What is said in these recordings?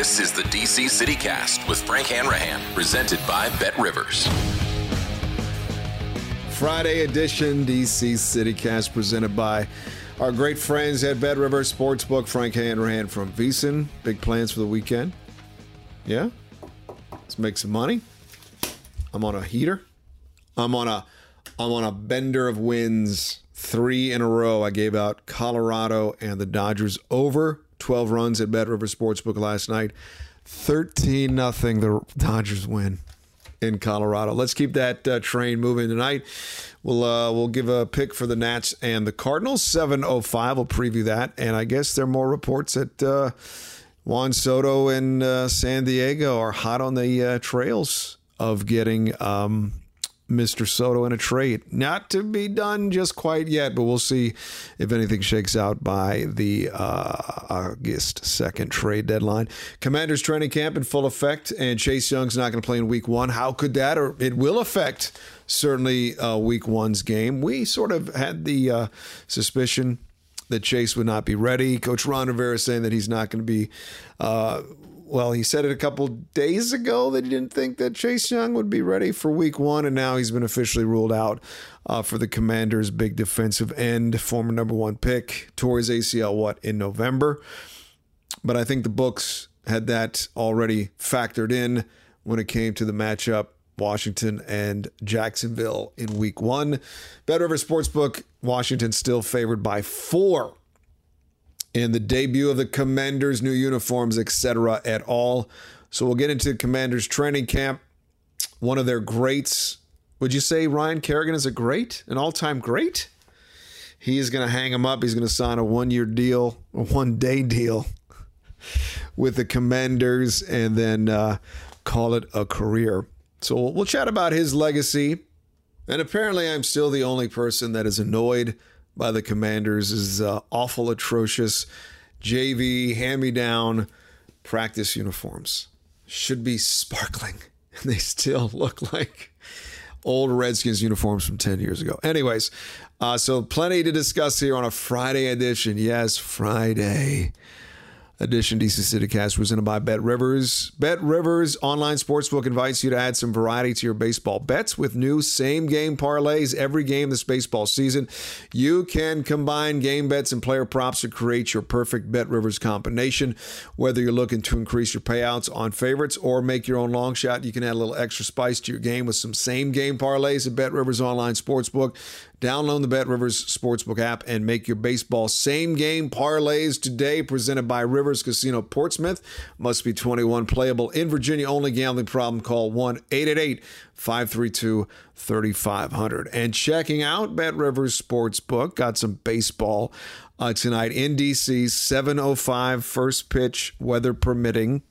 This is the DC CityCast with Frank Hanrahan, presented by Bet Rivers. Friday edition DC CityCast presented by our great friends at Bet Rivers Sportsbook. Frank Hanrahan from VSiN. Big plans for the weekend. Yeah? Let's make some money. I'm on a heater. I'm on a I'm on a bender of wins. Three in a row. I gave out Colorado and the Dodgers over 12 runs at Bet River Sportsbook last night. 13 nothing. the Dodgers win in Colorado. Let's keep that uh, train moving tonight. We'll uh, we'll give a pick for the Nats and the Cardinals. 7:05. We'll preview that, and I guess there are more reports that uh, Juan Soto and uh, San Diego are hot on the uh, trails of getting um, Mr. Soto in a trade. Not to be done just quite yet, but we'll see if anything shakes out by the uh, August 2nd trade deadline. Commanders training camp in full effect, and Chase Young's not going to play in week one. How could that, or it will affect certainly uh, week one's game? We sort of had the uh, suspicion that Chase would not be ready. Coach Ron Rivera saying that he's not going to be uh, well, he said it a couple days ago that he didn't think that Chase Young would be ready for week one, and now he's been officially ruled out uh, for the Commanders' big defensive end, former number one pick, tore his ACL, what, in November? But I think the books had that already factored in when it came to the matchup. Washington and Jacksonville in week one. Bet River Sportsbook, Washington still favored by four in the debut of the Commanders' new uniforms, etc. at all. So we'll get into Commanders training camp. One of their greats. Would you say Ryan Kerrigan is a great, an all-time great? He is going to hang him up. He's going to sign a one-year deal, a one-day deal with the Commanders, and then uh, call it a career. So we'll chat about his legacy. And apparently, I'm still the only person that is annoyed by the Commanders is uh, awful, atrocious JV hand me down practice uniforms. Should be sparkling, and they still look like old Redskins uniforms from 10 years ago. Anyways, uh, so plenty to discuss here on a Friday edition. Yes, Friday edition DC CityCast presented by Bet Rivers. Bet Rivers online sportsbook invites you to add some variety to your baseball bets with new same game parlays every game this baseball season. You can combine game bets and player props to create your perfect Bet Rivers combination. Whether you're looking to increase your payouts on favorites or make your own long shot, you can add a little extra spice to your game with some same game parlays at Bet Rivers online sportsbook. Download the Bet Rivers Sportsbook app and make your baseball same game parlays today. Presented by Rivers Casino Portsmouth. Must be 21 playable in Virginia. Only gambling problem. Call 1 888 532 3500. And checking out Bet Rivers Sportsbook. Got some baseball uh, tonight in DC. 7.05 first pitch, weather permitting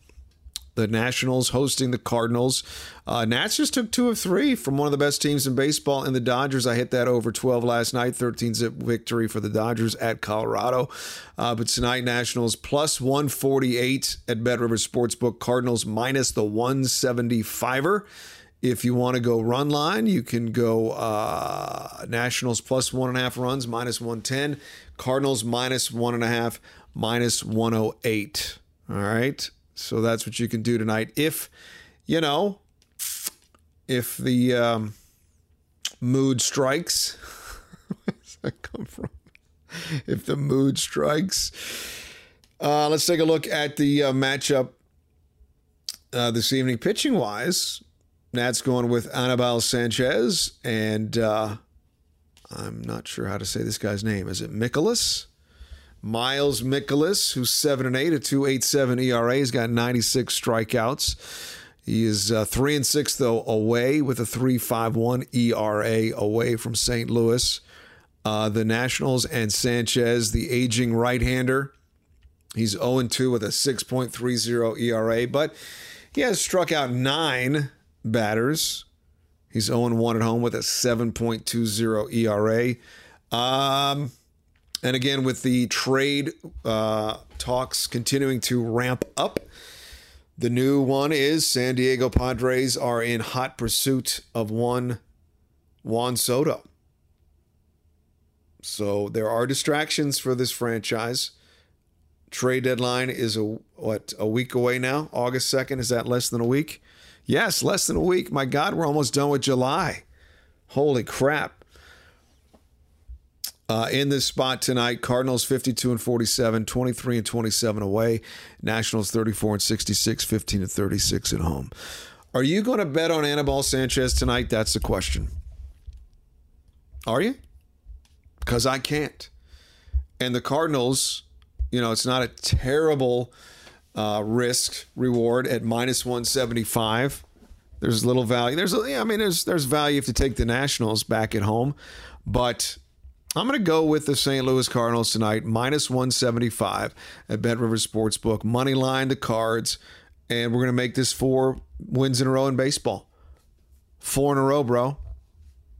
the Nationals hosting the Cardinals. Uh, Nats just took two of three from one of the best teams in baseball in the Dodgers. I hit that over 12 last night, 13 zip victory for the Dodgers at Colorado. Uh, but tonight, Nationals plus 148 at Bet River Sportsbook, Cardinals minus the 175er. If you want to go run line, you can go uh, Nationals plus one and a half runs, minus 110. Cardinals minus one and a half, minus 108. All right. So that's what you can do tonight. If, you know, if the um, mood strikes, where does that come from? If the mood strikes, uh, let's take a look at the uh, matchup uh, this evening, pitching wise. Nats going with Anibal Sanchez, and uh, I'm not sure how to say this guy's name. Is it Mikolas? Miles Mikolas, who's 7 and 8, a 2.87 ERA. He's got 96 strikeouts. He is uh, 3 and 6, though, away with a 3.51 ERA away from St. Louis. Uh, the Nationals and Sanchez, the aging right hander. He's 0 and 2 with a 6.30 ERA, but he has struck out nine batters. He's 0 1 at home with a 7.20 ERA. Um, and again, with the trade uh, talks continuing to ramp up, the new one is San Diego Padres are in hot pursuit of one Juan Soto. So there are distractions for this franchise. Trade deadline is a what a week away now. August second is that less than a week? Yes, less than a week. My God, we're almost done with July. Holy crap! Uh, in this spot tonight, Cardinals 52 and 47, 23 and 27 away. Nationals 34 and 66, 15 and 36 at home. Are you going to bet on Anibal Sanchez tonight? That's the question. Are you? Because I can't. And the Cardinals, you know, it's not a terrible uh, risk reward at minus 175. There's little value. There's, yeah, I mean, there's there's value if you take the Nationals back at home, but I'm going to go with the St. Louis Cardinals tonight, minus 175 at Bet River Sportsbook. Money line, the cards, and we're going to make this four wins in a row in baseball. Four in a row, bro.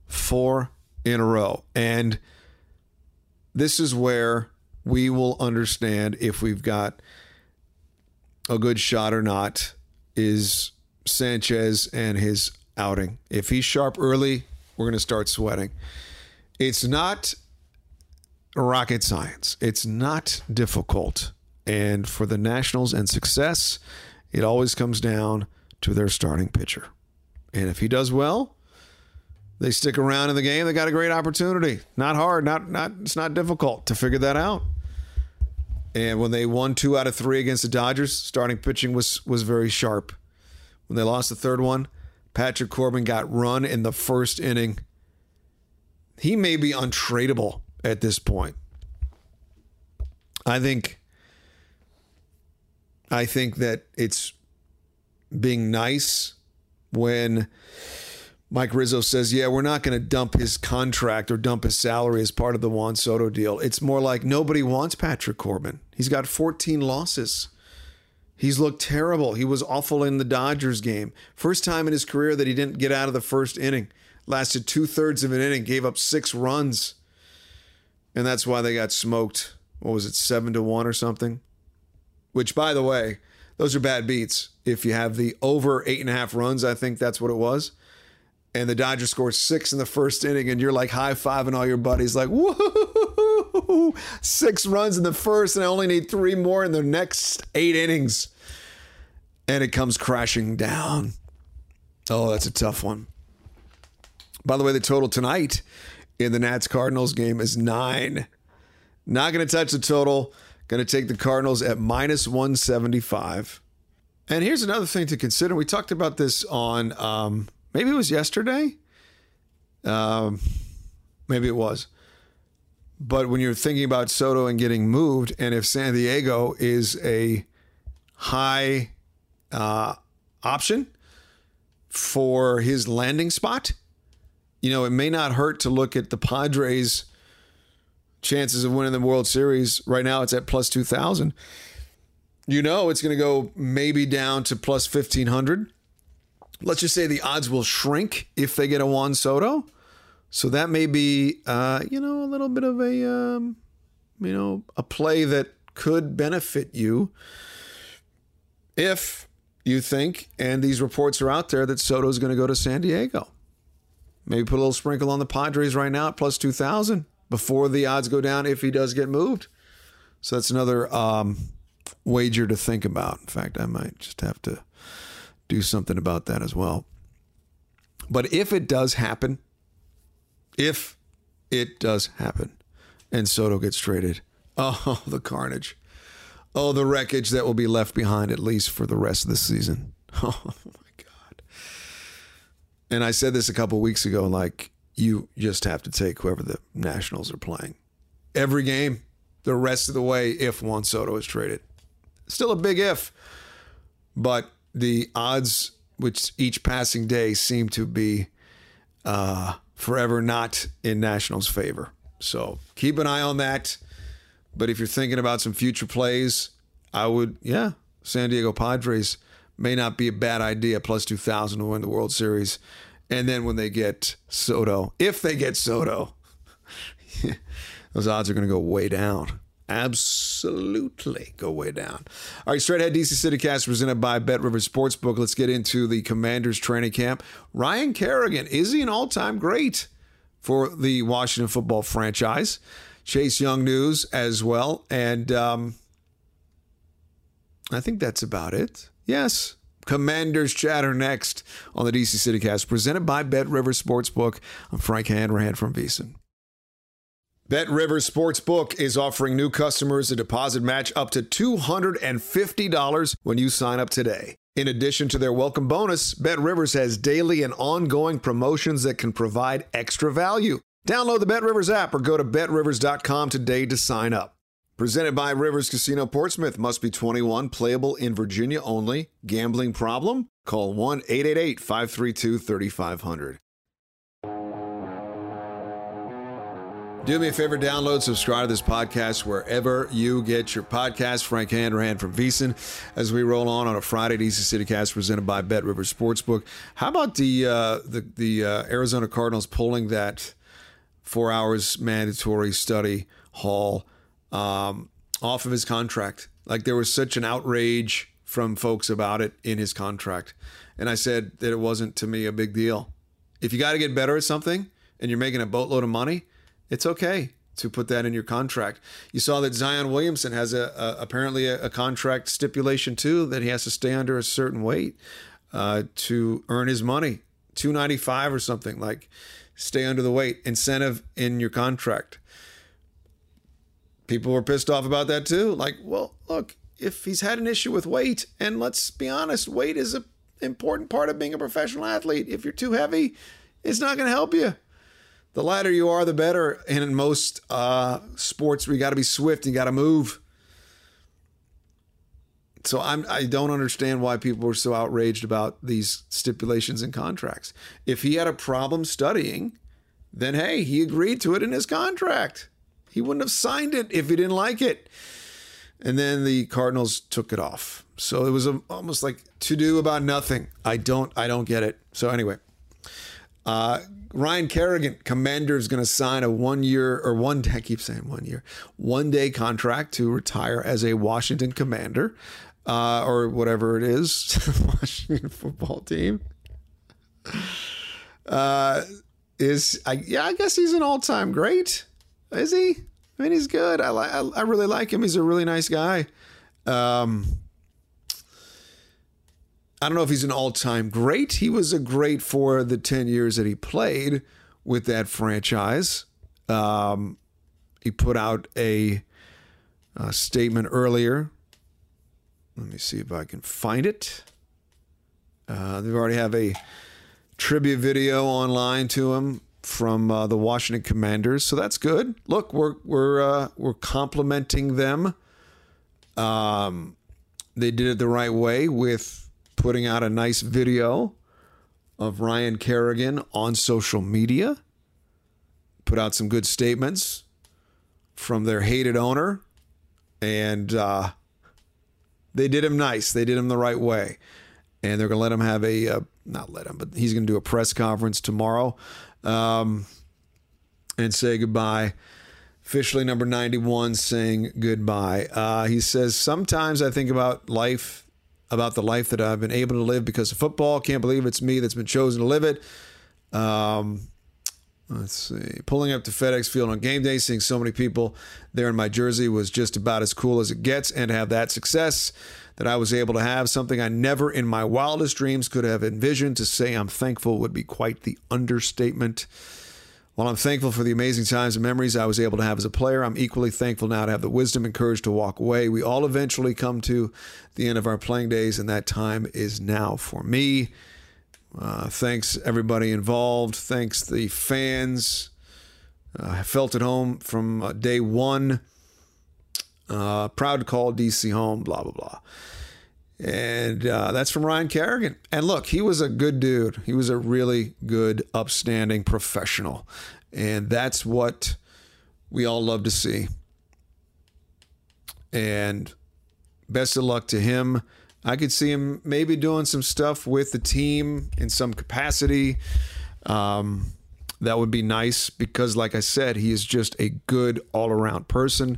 Four in a row. And this is where we will understand if we've got a good shot or not is Sanchez and his outing. If he's sharp early, we're going to start sweating. It's not rocket science. It's not difficult. And for the Nationals and success, it always comes down to their starting pitcher. And if he does well, they stick around in the game. They got a great opportunity. Not hard, not not it's not difficult to figure that out. And when they won two out of three against the Dodgers, starting pitching was was very sharp. When they lost the third one, Patrick Corbin got run in the first inning he may be untradeable at this point. I think I think that it's being nice when Mike Rizzo says, "Yeah, we're not going to dump his contract or dump his salary as part of the Juan Soto deal." It's more like nobody wants Patrick Corbin. He's got 14 losses. He's looked terrible. He was awful in the Dodgers game. First time in his career that he didn't get out of the first inning lasted two thirds of an inning, gave up six runs. And that's why they got smoked. What was it, seven to one or something? Which, by the way, those are bad beats. If you have the over eight and a half runs, I think that's what it was. And the Dodgers scored six in the first inning, and you're like high fiving all your buddies, like, woo! Six runs in the first, and I only need three more in the next eight innings. And it comes crashing down. Oh, that's a tough one. By the way, the total tonight in the Nats Cardinals game is nine. Not going to touch the total. Going to take the Cardinals at minus 175. And here's another thing to consider. We talked about this on um, maybe it was yesterday. Um, Maybe it was. But when you're thinking about Soto and getting moved, and if San Diego is a high uh, option for his landing spot, you know, it may not hurt to look at the Padres' chances of winning the World Series. Right now, it's at plus 2,000. You know, it's going to go maybe down to plus 1,500. Let's just say the odds will shrink if they get a Juan Soto. So that may be, uh, you know, a little bit of a, um, you know, a play that could benefit you if you think, and these reports are out there that Soto's going to go to San Diego. Maybe put a little sprinkle on the Padres right now at plus 2,000 before the odds go down if he does get moved. So that's another um, wager to think about. In fact, I might just have to do something about that as well. But if it does happen, if it does happen and Soto gets traded, oh, the carnage. Oh, the wreckage that will be left behind, at least for the rest of the season. Oh, my. And I said this a couple weeks ago like, you just have to take whoever the Nationals are playing. Every game, the rest of the way, if Juan Soto is traded. Still a big if, but the odds, which each passing day seem to be uh, forever not in Nationals' favor. So keep an eye on that. But if you're thinking about some future plays, I would, yeah, San Diego Padres may not be a bad idea, plus 2,000 to win the World Series. And then when they get Soto, if they get Soto, those odds are going to go way down. Absolutely go way down. All right, straight ahead DC City Cast presented by Bet River Sportsbook. Let's get into the Commanders training camp. Ryan Kerrigan, is he an all time great for the Washington football franchise? Chase Young news as well. And um, I think that's about it. Yes. Commanders chatter next on the DC City Cast presented by Bet River Sportsbook. I'm Frank Hanrahan from VSiN. Bet River Sportsbook is offering new customers a deposit match up to $250 when you sign up today. In addition to their welcome bonus, Bet Rivers has daily and ongoing promotions that can provide extra value. Download the Bet Rivers app or go to betrivers.com today to sign up. Presented by Rivers Casino Portsmouth. Must be 21, playable in Virginia only. Gambling problem? Call 1 888 532 3500. Do me a favor, download, subscribe to this podcast wherever you get your podcast. Frank Hanrahan from VSiN as we roll on on a Friday DC City Cast presented by Bet River Sportsbook. How about the uh, the, the uh, Arizona Cardinals pulling that four hours mandatory study hall um, off of his contract? Like there was such an outrage from folks about it in his contract. And I said that it wasn't to me a big deal. If you got to get better at something and you're making a boatload of money, it's okay to put that in your contract. You saw that Zion Williamson has a, a apparently a, a, contract stipulation too that he has to stay under a certain weight uh, to earn his money, two ninety five or something like. Stay under the weight incentive in your contract. People were pissed off about that too. Like, well, look, if he's had an issue with weight, and let's be honest, weight is an important part of being a professional athlete. If you're too heavy, it's not going to help you the lighter you are, the better. And in most uh, sports, we got to be swift. You got to move. So I'm I don't understand why people were so outraged about these stipulations and contracts. If he had a problem studying, then hey, he agreed to it in his contract. He wouldn't have signed it if he didn't like it. And then the Cardinals took it off. So it was a, almost like to do about nothing. I don't I don't get it. So anyway, uh, Ryan Kerrigan, Commander, is going to sign a one year or one day, I keep saying one year, one day contract to retire as a Washington Commander uh, or whatever it is, Washington football team. Uh, is I, yeah, I guess he's an all time great. Is he? I mean, he's good. I like. I really like him. He's a really nice guy. Um, I don't know if he's an all time great. He was a great for the 10 years that he played with that franchise. Um, he put out a, a, statement earlier. Let me see if I can find it. Uh, they already have a tribute video online to him from uh, the Washington Commanders, so that's good. Look, we're we're uh, we're complimenting them. Um, they did it the right way with putting out a nice video of Ryan Kerrigan on social media. Put out some good statements from their hated owner, and uh, they did him nice. They did him the right way, and they're to let him have a uh, not let him, but he's to do a press conference tomorrow um, and say goodbye. Officially, number 91 saying goodbye. Uh, he says, Sometimes I think about life, about the life that I've been able to live because of football. Can't believe it's me that's been chosen to live it. Um, let's see. Pulling up to FedEx Field on game day, seeing so many people there in my jersey was just about as cool as it gets. And to have that success that I was able to have, something I never in my wildest dreams could have envisioned. To say I'm thankful would be quite the understatement. While I'm thankful for the amazing times and memories I was able to have as a player, I'm equally thankful now to have the wisdom and courage to walk away. We all eventually come to the end of our playing days, and that time is now for me. Uh, thanks everybody involved. Thanks the fans. Uh, I felt at home from uh, day one. Uh, proud to call DC home. Blah blah blah. And uh, that's from Ryan Kerrigan. And look, he was a good dude. He was a really good, upstanding professional. And that's what we all love to see. And best of luck to him. I could see him maybe doing some stuff with the team in some capacity. Um, that would be nice because, like I said, he is just a good all around person.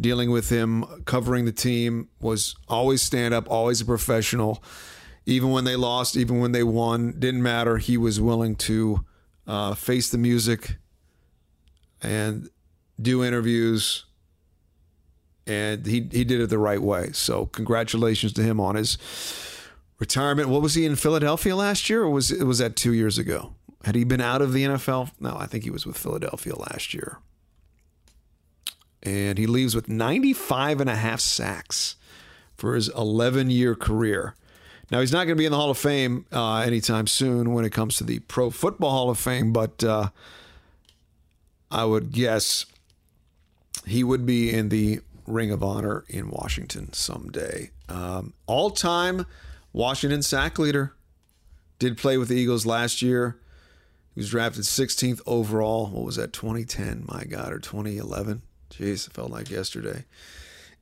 Dealing with him, covering the team was always stand up, always a professional. Even when they lost, even when they won, didn't matter. He was willing to uh, face the music and do interviews and he he did it the right way. So congratulations to him on his retirement. What was he in Philadelphia last year, or was was that two years ago? Had he been out of the NFL? No, I think he was with Philadelphia last year. And he leaves with 95 and a half sacks for his 11 year career. Now, he's not going to be in the Hall of Fame uh, anytime soon when it comes to the Pro Football Hall of Fame, but uh, I would guess he would be in the Ring of Honor in Washington someday. Um, All time Washington sack leader. Did play with the Eagles last year. He was drafted 16th overall. What was that, 2010? My God, or 2011? Jeez, it felt like yesterday.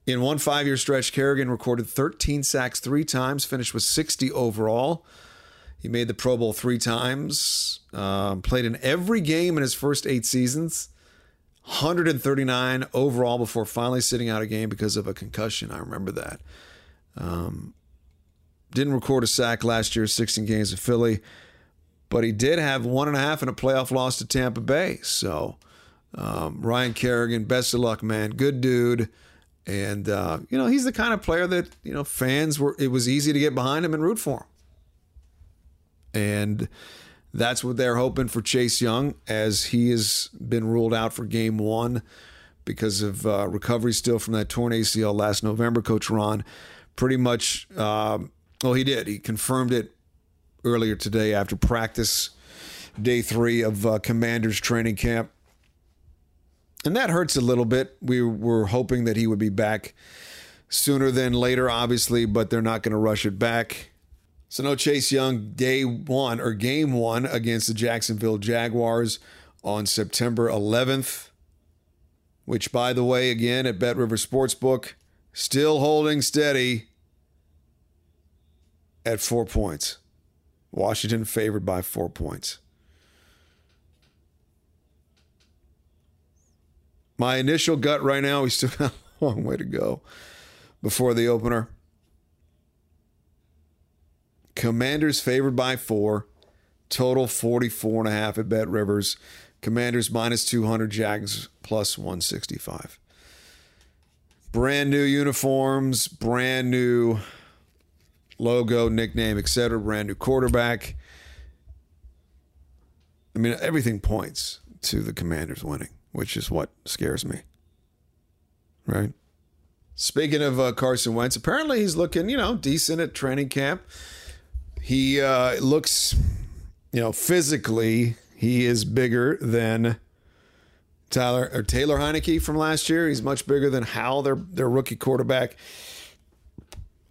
In one five year stretch, Kerrigan recorded 13 sacks three times, finished with 60 overall. He made the Pro Bowl three times, um, played in every game in his first eight seasons. 139 overall before finally sitting out a game because of a concussion. I remember that. Um, didn't record a sack last year, 16 games in Philly, but he did have one and a half in a playoff loss to Tampa Bay. So, um, Ryan Kerrigan, best of luck, man. Good dude. And, uh, you know, he's the kind of player that, you know, fans were, it was easy to get behind him and root for him. And, that's what they're hoping for Chase Young, as he has been ruled out for game one because of uh, recovery still from that torn ACL last November. Coach Ron pretty much, um, well, he did. He confirmed it earlier today after practice, day three of uh, Commanders training camp. And that hurts a little bit. We were hoping that he would be back sooner than later, obviously, but they're not going to rush it back. So no Chase Young day one or game one against the Jacksonville Jaguars on September 11th, which, by the way, again at Bet River Sportsbook, still holding steady at four points. Washington favored by four points. My initial gut right now, we still got a long way to go before the opener. Commanders favored by four. Total 44 and a half at Bet Rivers. Commanders minus 200, Jags plus 165. Brand new uniforms, brand new logo, nickname, etc. Brand new quarterback. I mean, everything points to the Commanders winning, which is what scares me. Right? Speaking of uh, Carson Wentz, apparently he's looking, you know, decent at training camp. He uh, looks, you know, physically, He is bigger than Tyler or Taylor Heinicke from last year. He's much bigger than Howell, their their rookie quarterback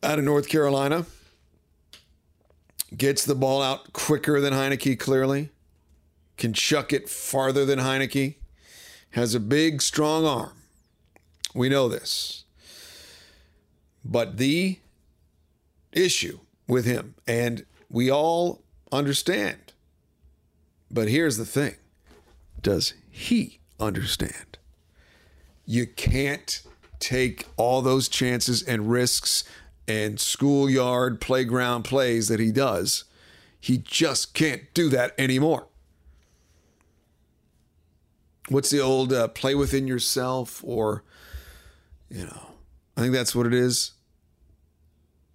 out of North Carolina. Gets the ball out quicker than Heinicke, clearly. Can chuck it farther than Heinicke. Has a big, strong arm. We know this. But the issue with him, and we all understand. But here's the thing does he understand? You can't take all those chances and risks and schoolyard playground plays that he does. He just can't do that anymore. What's the old uh, play within yourself, or, you know, I think that's what it is.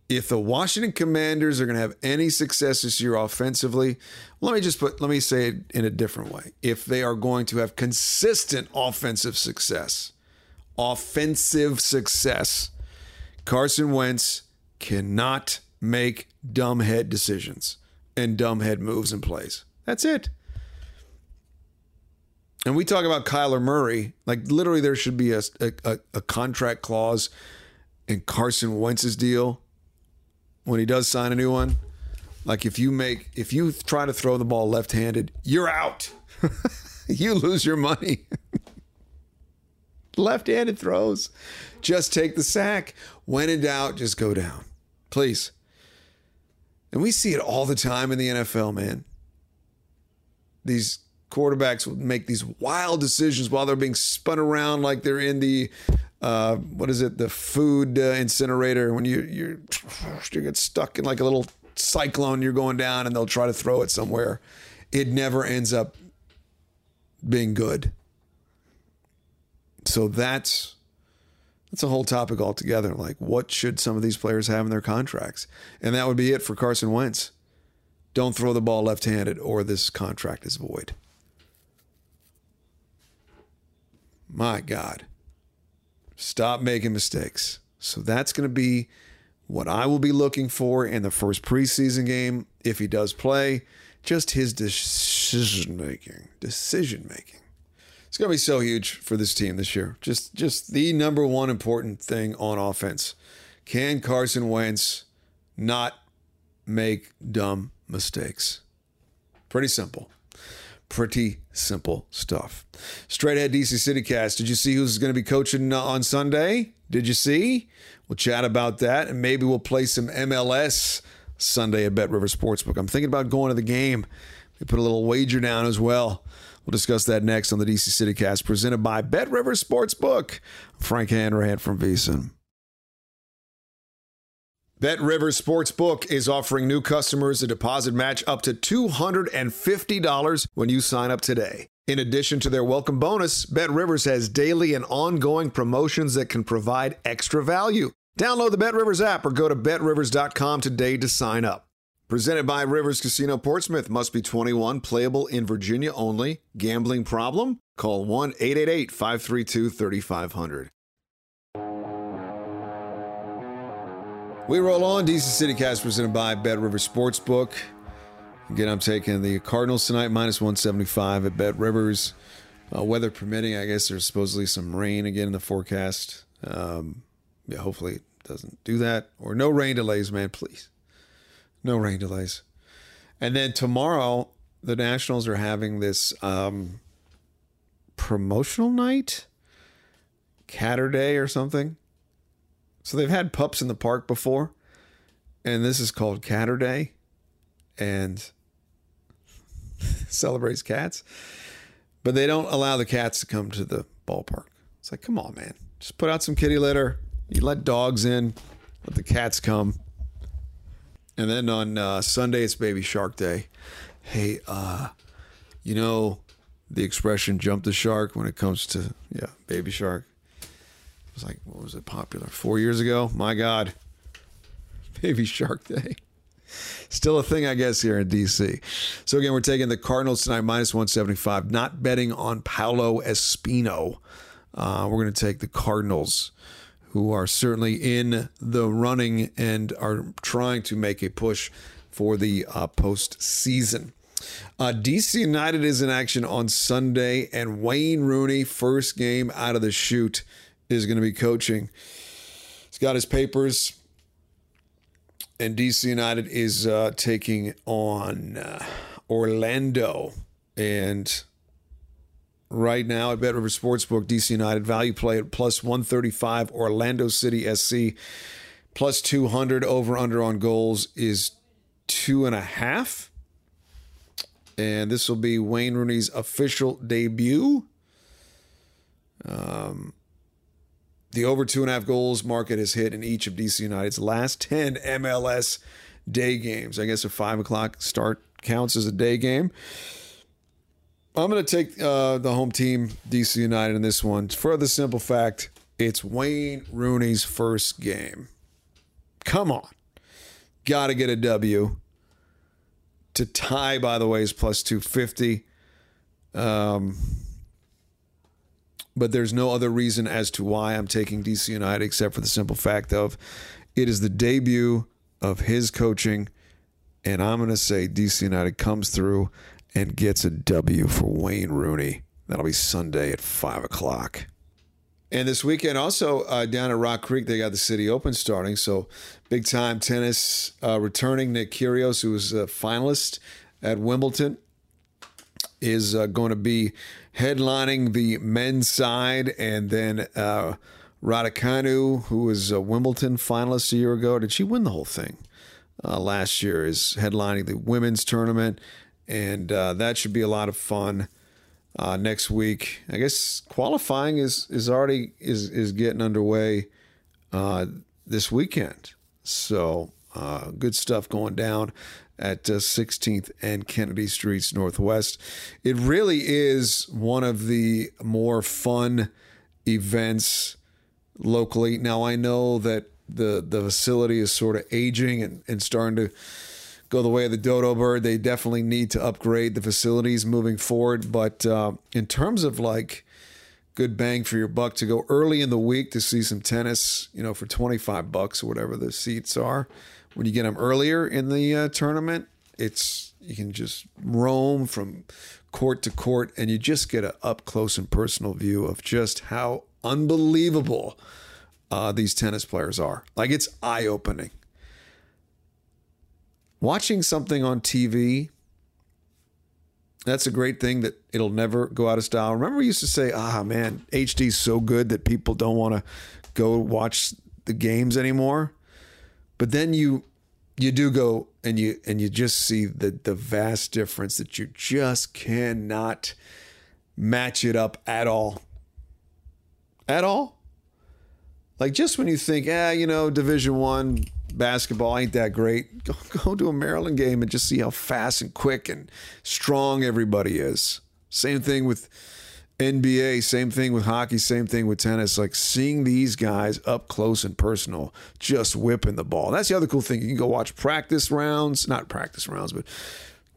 If the Washington Commanders are going to have any success this year offensively, let me just put, let me say it in a different way. If they are going to have consistent offensive success, offensive success, Carson Wentz cannot make dumbhead decisions and dumbhead moves and plays. That's it. And we talk about Kyler Murray, like literally there should be a, a, a contract clause in Carson Wentz's deal when he does sign a new one. Like if you make if you try to throw the ball left-handed, you're out. you lose your money. left-handed throws, just take the sack. When in doubt, just go down. Please. And we see it all the time in the NFL, man. These quarterbacks make these wild decisions while they're being spun around like they're in the uh, what is it? The food uh, incinerator. When you you you get stuck in like a little cyclone you're going down and they'll try to throw it somewhere. It never ends up being good. So that's that's a whole topic altogether. Like what should some of these players have in their contracts? And that would be it for Carson Wentz. Don't throw the ball left-handed or this contract is void My God. Stop making mistakes. So that's going to be what I will be looking for in the first preseason game if he does play. Just his decision making. Decision making. It's going to be so huge for this team this year. Just just the number one important thing on offense. Can Carson Wentz not make dumb mistakes? Pretty simple. Pretty simple stuff. Straight ahead DC CityCast. Did you see who's going to be coaching uh, on Sunday? Did you see? We'll chat about that and maybe we'll play some MLS Sunday at Bet River Sportsbook. I'm thinking about going to the game. We put a little wager down as well. We'll discuss that next on the DC CityCast presented by Bet River Sportsbook. Frank Hanrahan from VSiN. Bet River Sportsbook is offering new customers a deposit match up to $250 when you sign up today. In addition to their welcome bonus, Bet Rivers has daily and ongoing promotions that can provide extra value. Download the Bet Rivers app or go to betrivers.com today to sign up. Presented by Rivers Casino Portsmouth, must be 21, playable in Virginia only. Gambling problem? Call 1 888 532 3500. We roll on. DC City Cast presented by Bet River Sportsbook. Again, I'm taking the Cardinals tonight, minus 175 at Bet Rivers. Uh, weather permitting, I guess there's supposedly some rain again in the forecast. Um, yeah, hopefully it doesn't do that. Or no rain delays, man, please. No rain delays. And then tomorrow, the Nationals are having this um, promotional night, Catterday or something. So they've had pups in the park before, and this is called Catter Day, and celebrates cats. But they don't allow the cats to come to the ballpark. It's like, come on, man, just put out some kitty litter. You let dogs in, let the cats come. And then on uh, Sunday, it's Baby Shark Day. Hey, uh, you know the expression "jump the shark" when it comes to yeah, baby shark was like, what was it popular? Four years ago? My God. Baby Shark Day. Still a thing, I guess, here in DC. So again, we're taking the Cardinals tonight, minus 175. Not betting on Paolo Espino. Uh, we're going to take the Cardinals, who are certainly in the running and are trying to make a push for the uh, postseason. Uh, DC United is in action on Sunday, and Wayne Rooney, first game out of the chute, is going to be coaching. He's got his papers, and DC United is uh, taking on uh, Orlando. And right now at Bet River Sportsbook, DC United value play at plus 135, Orlando City SC plus 200 over under on goals is two and a half. And this will be Wayne Rooney's official debut. Um, the over two and a half goals market has hit in each of DC United's last 10 MLS day games. I guess a five o'clock start counts as a day game. I'm going to take uh, the home team, DC United, in this one for the simple fact it's Wayne Rooney's first game. Come on. Got to get a W. To tie, by the way, is plus 250. Um, but there's no other reason as to why I'm taking DC United except for the simple fact of it is the debut of his coaching. And I'm going to say DC United comes through and gets a W for Wayne Rooney. That'll be Sunday at 5 o'clock. And this weekend, also uh, down at Rock Creek, they got the City Open starting. So big time tennis uh, returning. Nick Kyrgios, who was a finalist at Wimbledon, is uh, going to be headlining the men's side. And then uh, Raducanu, who was a Wimbledon finalist a year ago, did she win the whole thing? Uh, last year is headlining the women's tournament, and uh, that should be a lot of fun uh, next week. I guess qualifying is is already is is getting underway uh, this weekend. So uh, good stuff going down at 16th uh, and Kennedy Streets Northwest. It really is one of the more fun events locally. Now I know that the the facility is sort of aging and, and starting to go the way of the dodo bird. They definitely need to upgrade the facilities moving forward. But uh, in terms of like good bang for your buck to go early in the week to see some tennis, you know, for 25 bucks or whatever the seats are, when you get them earlier in the uh, tournament, it's you can just roam from court to court and you just get an up close and personal view of just how unbelievable uh, these tennis players are. Like it's eye opening watching something on TV, that's a great thing that it'll never go out of style. Remember, we used to say, ah, man, HD's so good that people don't want to go watch the games anymore. But then you you do go and you and you just see the the vast difference that you just cannot match it up at all. At all. Like just when you think, ah, you know, Division One basketball ain't that great. Go, go to a Maryland game and just see how fast and quick and strong everybody is. Same thing with NBA, same thing with hockey, same thing with tennis. Like seeing these guys up close and personal, just whipping the ball. That's the other cool thing. You can go watch practice rounds, not practice rounds, but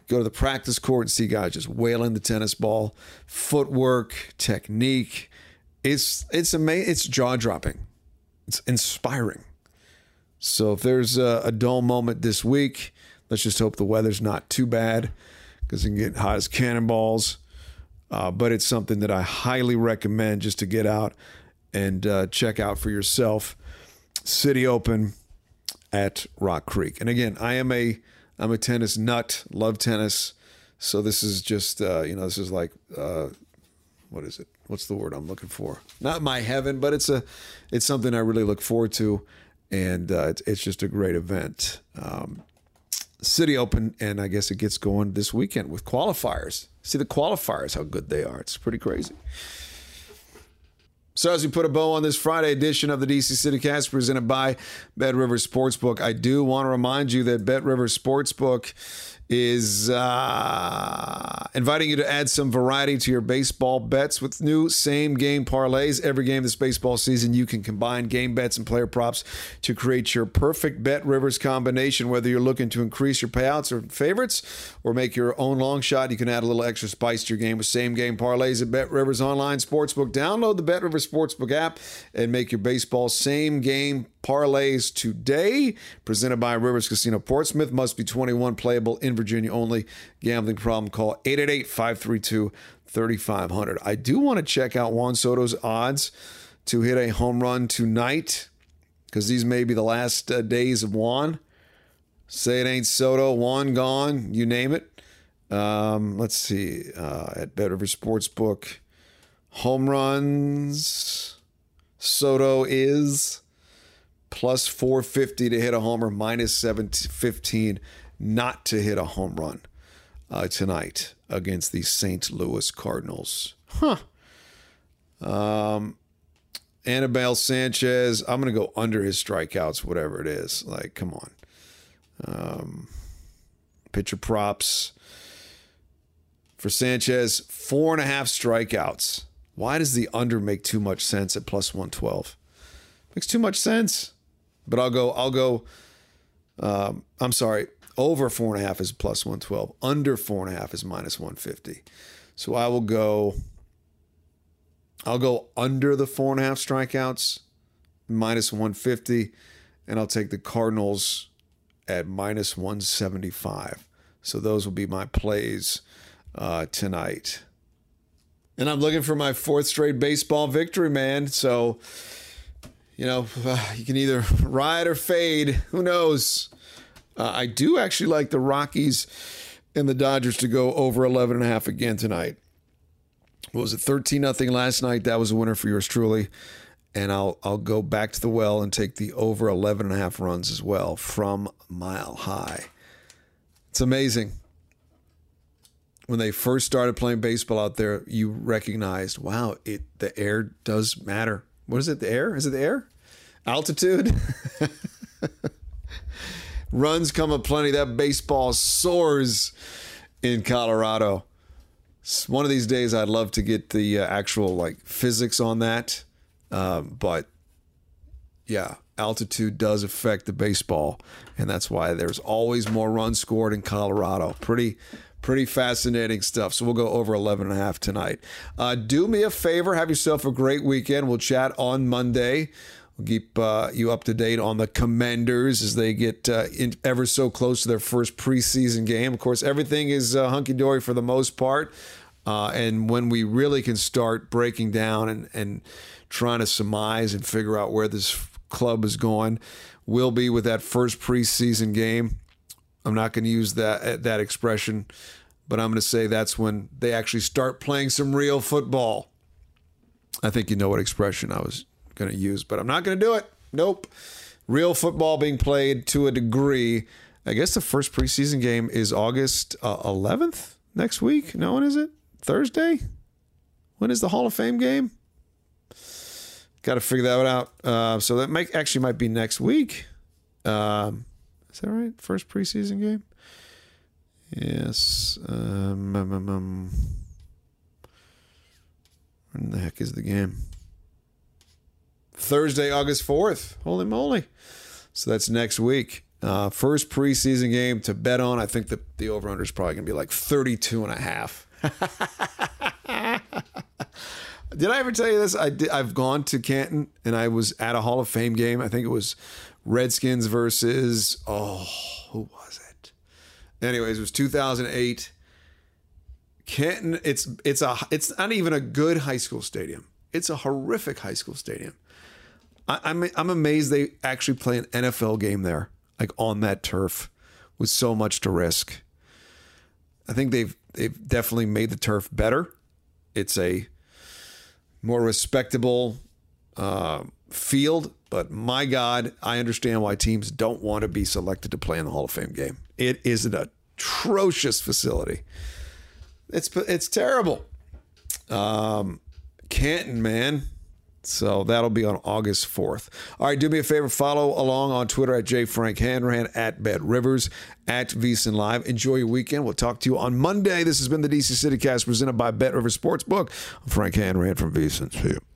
go to the practice court and see guys just wailing the tennis ball, footwork, technique. It's it's amazing. It's jaw dropping. It's inspiring. So if there's a, a dull moment this week, let's just hope the weather's not too bad because it can get hot as cannonballs. Uh, but it's something that I highly recommend just to get out and uh, check out for yourself. City Open at Rock Creek. And again, I am a I'm a tennis nut, love tennis. So this is just uh, you know this is like uh, what is it? What's the word I'm looking for? Not my heaven, but it's a it's something I really look forward to and uh, it's, it's just a great event. Um, City Open, and I guess it gets going this weekend with qualifiers. See the qualifiers, how good they are. It's pretty crazy. So, as we put a bow on this Friday edition of the DC City Cast presented by Bet River Sportsbook, I do want to remind you that Bet River Sportsbook is uh, inviting you to add some variety to your baseball bets with new same game parlays. Every game this baseball season, you can combine game bets and player props to create your perfect Bet Rivers combination. Whether you're looking to increase your payouts or favorites or make your own long shot, you can add a little extra spice to your game with same game parlays at Bet Rivers Online Sportsbook. Download the Bet Rivers Sportsbook app and make your baseball same game parlays today, presented by Rivers Casino Portsmouth. Must be 21, playable in Virginia only. Gambling problem, call 888 532 3500. I do want to check out Juan Soto's odds to hit a home run tonight because these may be the last uh, days of Juan. Say it ain't Soto, Juan gone, you name it. Um, let's see, uh, at Bet Rivers Sportsbook, home runs. Soto is plus 450 to hit a homer, minus 715 not to hit a home run uh, tonight against the St. Louis Cardinals. Huh. Um, Anibal Sanchez, I'm going to go under his strikeouts, whatever it is. Like, come on. Um, pitcher props for Sanchez, four and a half strikeouts. Why does the under make too much sense at plus 112? Makes too much sense. But I'll go, I'll go, um, I'm sorry, over four and a half is plus 112. Under four and a half is minus 150. So I will go, I'll go under the four and a half strikeouts, minus 150. And I'll take the Cardinals at minus 175. So those will be my plays uh, tonight. And I'm looking for my fourth straight baseball victory, man. So, you know, uh, you can either ride or fade. Who knows? Uh, I do actually like the Rockies and the Dodgers to go over 11 and a half again tonight. What was it 13 nothing last night? That was a winner for yours truly. And I'll I'll go back to the well and take the over 11 and a half runs as well from Mile High. It's amazing. When they first started playing baseball out there, you recognized, wow, it the air does matter. What is it? The air? Is it the air? Altitude? runs come aplenty. That baseball soars in Colorado. One of these days, I'd love to get the uh, actual like physics on that. Um, but yeah, altitude does affect the baseball, and that's why there's always more runs scored in Colorado. Pretty, pretty fascinating stuff. So we'll go over 11 and a half tonight. Uh, do me a favor, have yourself a great weekend. We'll chat on Monday. We'll keep uh, you up to date on the Commanders as they get uh, in, ever so close to their first preseason game. Of course, everything is uh, hunky dory for the most part. Uh, and when we really can start breaking down and, and trying to surmise and figure out where this club is going, will be with that first preseason game. I'm not going to use that that expression, but I'm going to say that's when they actually start playing some real football. I think you know what expression I was going to use, but I'm not going to do it. Nope. Real football being played to a degree. I guess the first preseason game is August uh, 11th next week. No, when is it? Thursday? When is the Hall of Fame game? Got to figure that out. Uh, so that might actually might be next week. Um, is that right? First preseason game. Yes. Um, um, um, um. when the heck is the game? Thursday, August 4th. Holy moly. So that's next week. Uh, first preseason game to bet on. I think the, the over under is probably going to be like 32 and a half. did I ever tell you this? I did, I've gone to Canton and I was at a Hall of Fame game. I think it was Redskins versus, oh, who was it? Anyways, it was 2008. Canton, it's it's a it's not even a good high school stadium. It's a horrific high school stadium. I, I'm I'm amazed they actually play an NFL game there, like on that turf, with so much to risk. I think they've they've definitely made the turf better. It's a more respectable uh, field, but my God, I understand why teams don't want to be selected to play in the Hall of Fame game. It is an atrocious facility. It's it's terrible. Um, Canton, man. So that'll be on August 4th. All right, do me a favor, follow along on Twitter at jfrankhanrahan, at Bet Rivers, at VSiN Live. Enjoy your weekend. We'll talk to you on Monday. This has been the DC City Cast presented by Bet Rivers Sportsbook. I'm Frank Hanrahan from VSiN. See you.